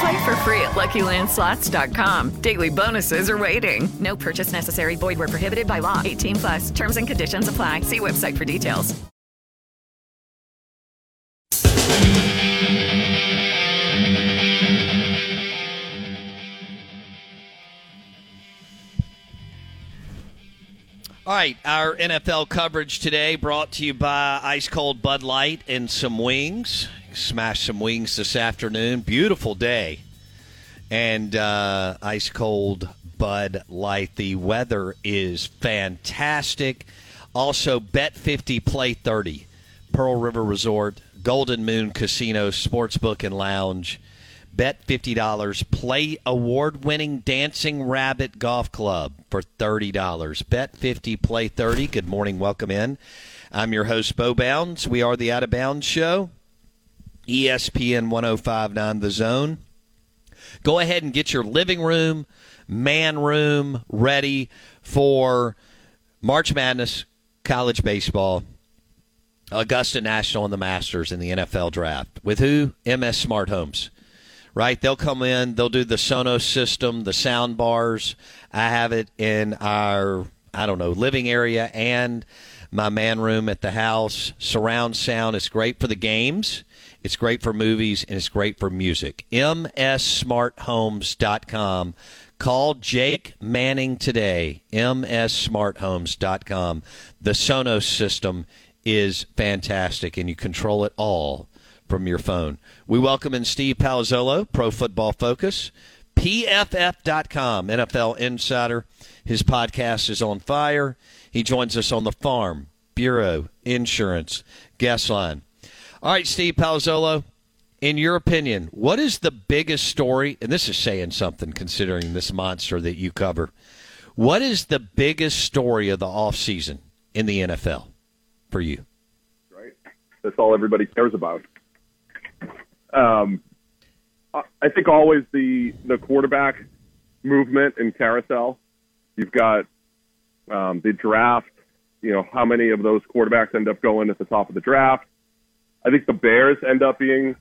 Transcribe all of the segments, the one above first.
Play for free at LuckyLandSlots.com. Daily bonuses are waiting. No purchase necessary. Void where prohibited by law. 18 plus. Terms and conditions apply. See website for details. All right, our NFL coverage today brought to you by Ice Cold Bud Light and some wings. Smash some wings this afternoon. Beautiful day. And uh, Ice Cold Bud Light. The weather is fantastic. Also, Bet 50 Play 30. Pearl River Resort, Golden Moon Casino, Sportsbook and Lounge. Bet $50. Play award winning Dancing Rabbit Golf Club for $30. Bet 50, play 30. Good morning. Welcome in. I'm your host, Bo Bounds. We are the Out of Bounds Show. ESPN 1059 The Zone. Go ahead and get your living room, man room ready for March Madness, college baseball, Augusta National, and the Masters in the NFL draft. With who? MS Smart Homes right? They'll come in, they'll do the Sonos system, the sound bars. I have it in our, I don't know, living area and my man room at the house. Surround sound. is great for the games, it's great for movies, and it's great for music. MSSmartHomes.com. Call Jake Manning today. MSSmartHomes.com. The Sonos system is fantastic, and you control it all from your phone. We welcome in Steve Palazzolo, Pro Football Focus, PFF.com, NFL Insider. His podcast is on fire. He joins us on the farm, Bureau, Insurance, Guest Line. All right, Steve Palazzolo, in your opinion, what is the biggest story? And this is saying something considering this monster that you cover. What is the biggest story of the offseason in the NFL for you? Right. That's all everybody cares about. Um, I think always the the quarterback movement and carousel. You've got um, the draft. You know how many of those quarterbacks end up going at the top of the draft. I think the Bears end up being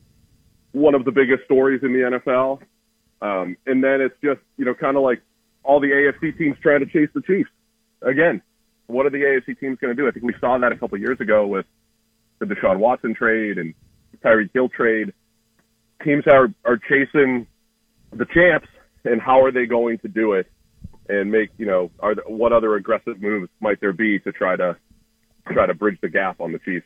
one of the biggest stories in the NFL. Um, and then it's just you know kind of like all the AFC teams trying to chase the Chiefs again. What are the AFC teams going to do? I think we saw that a couple years ago with the Deshaun Watson trade and Tyreek Hill trade teams are are chasing the champs, and how are they going to do it? And make you know, are what other aggressive moves might there be to try to try to bridge the gap on the Chiefs?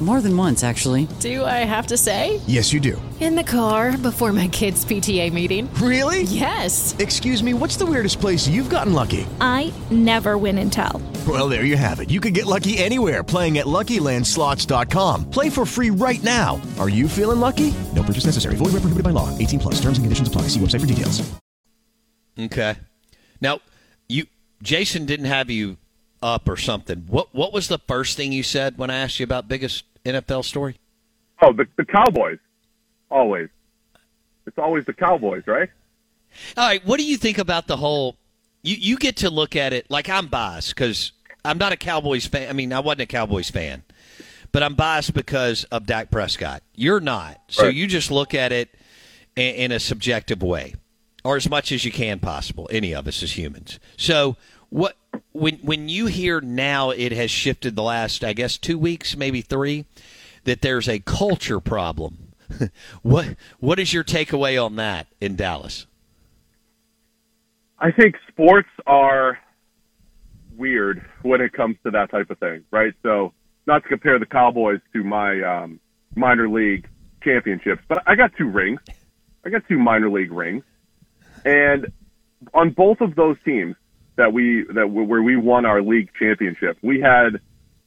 More than once, actually. Do I have to say? Yes, you do. In the car before my kids' PTA meeting. Really? Yes. Excuse me, what's the weirdest place you've gotten lucky? I never win and tell. Well, there you have it. You can get lucky anywhere playing at LuckyLandSlots.com. Play for free right now. Are you feeling lucky? No purchase necessary. Void where prohibited by law. 18 plus. Terms and conditions apply. See website for details. Okay. Now, you Jason didn't have you up or something. What what was the first thing you said when I asked you about biggest NFL story? Oh, the, the Cowboys. Always. It's always the Cowboys, right? All right. What do you think about the whole? You you get to look at it like I'm biased because I'm not a Cowboys fan. I mean, I wasn't a Cowboys fan, but I'm biased because of Dak Prescott. You're not, so Right. you just look at it in, in a subjective way, or as much as you can possible. Any of us as humans. So what when when you hear now it has shifted the last I guess two weeks, maybe three, that there's a culture problem. what what is your takeaway on that in Dallas? I think sports are weird when it comes to that type of thing, right? So, not to compare the Cowboys to my um, minor league championships, but I got two rings. I got two minor league rings, and on both of those teams that we that where we won our league championship, we had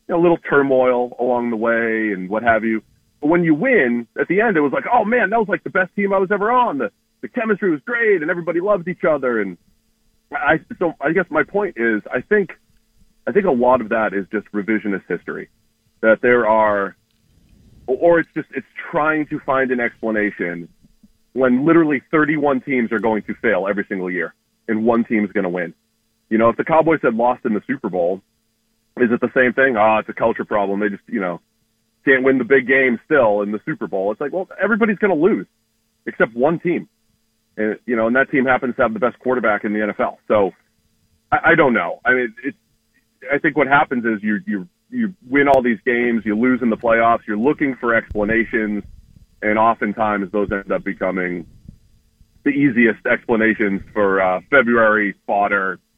a little turmoil along the way and what have you. But when you win, at the end, it was like, oh man, that was like the best team I was ever on. The the chemistry was great, and everybody loved each other, and I so I guess my point is I think I think a lot of that is just revisionist history. That there are or it's just it's trying to find an explanation when literally 31 teams are going to fail every single year and one team's going to win. You know, if the Cowboys had lost in the Super Bowl, is it the same thing? Ah, it's a culture problem. They just, you know, can't win the big game still in the Super Bowl. It's like, well, everybody's going to lose except one team. And, you know, and that team happens to have the best quarterback in the NFL. So I, I don't know. I mean, it's, I think what happens is you, you, you win all these games, you lose in the playoffs, you're looking for explanations, and oftentimes those end up becoming the easiest explanations for uh, February fodder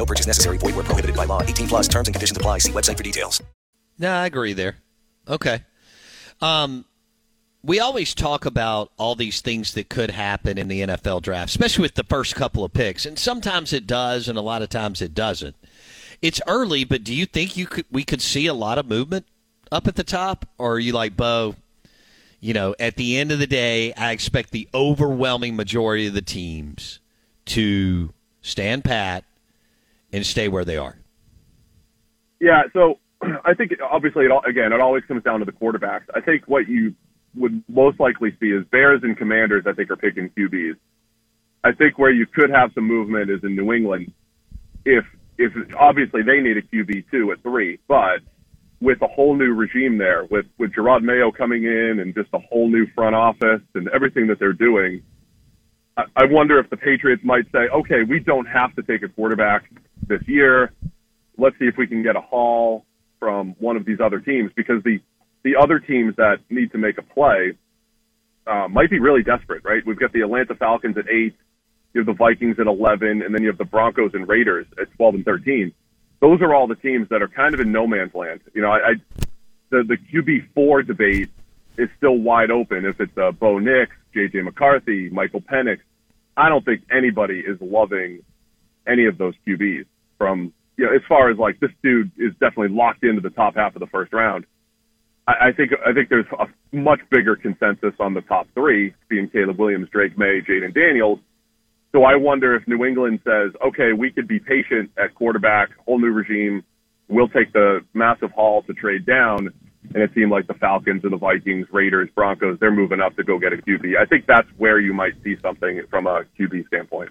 No purchase necessary. Void where prohibited by law. 18 plus terms and conditions apply. See website for details. No, I agree there. Okay. Um, we always talk about all these things that could happen in the NFL draft, especially with the first couple of picks, and sometimes it does, and a lot of times it doesn't. It's early, but do you think you could we could see a lot of movement up at the top, or are you like Bo? You know, at the end of the day, I expect the overwhelming majority of the teams to stand pat and stay where they are. Yeah, so I think obviously it all, again it always comes down to the quarterbacks. I think what you would most likely see is Bears and Commanders. I think are picking QBs. I think where you could have some movement is in New England, if if obviously they need a QB two at three, but with a whole new regime there, with with Jerod Mayo coming in and just a whole new front office and everything that they're doing, I, I wonder if the Patriots might say, okay, we don't have to take a quarterback this year. Let's see if we can get a haul from one of these other teams because the the other teams that need to make a play uh, might be really desperate, right? We've got the Atlanta Falcons at eight, you have the Vikings at eleven, and then you have the Broncos and Raiders at twelve and thirteen. Those are all the teams that are kind of in no man's land. You know, I, I the the QB four debate is still wide open. If it's uh, Bo Nix, JJ McCarthy, Michael Penix, I don't think anybody is loving any of those QBs. From you know, as far as like this dude is definitely locked into the top half of the first round. I, I think I think there's a much bigger consensus on the top three, being Caleb Williams, Drake Maye, Jayden Daniels. So I wonder if New England says, okay, we could be patient at quarterback, whole new regime. We'll take the massive haul to trade down. And it seemed like the Falcons and the Vikings, Raiders, Broncos, they're moving up to go get a QB. I think that's where you might see something from a QB standpoint.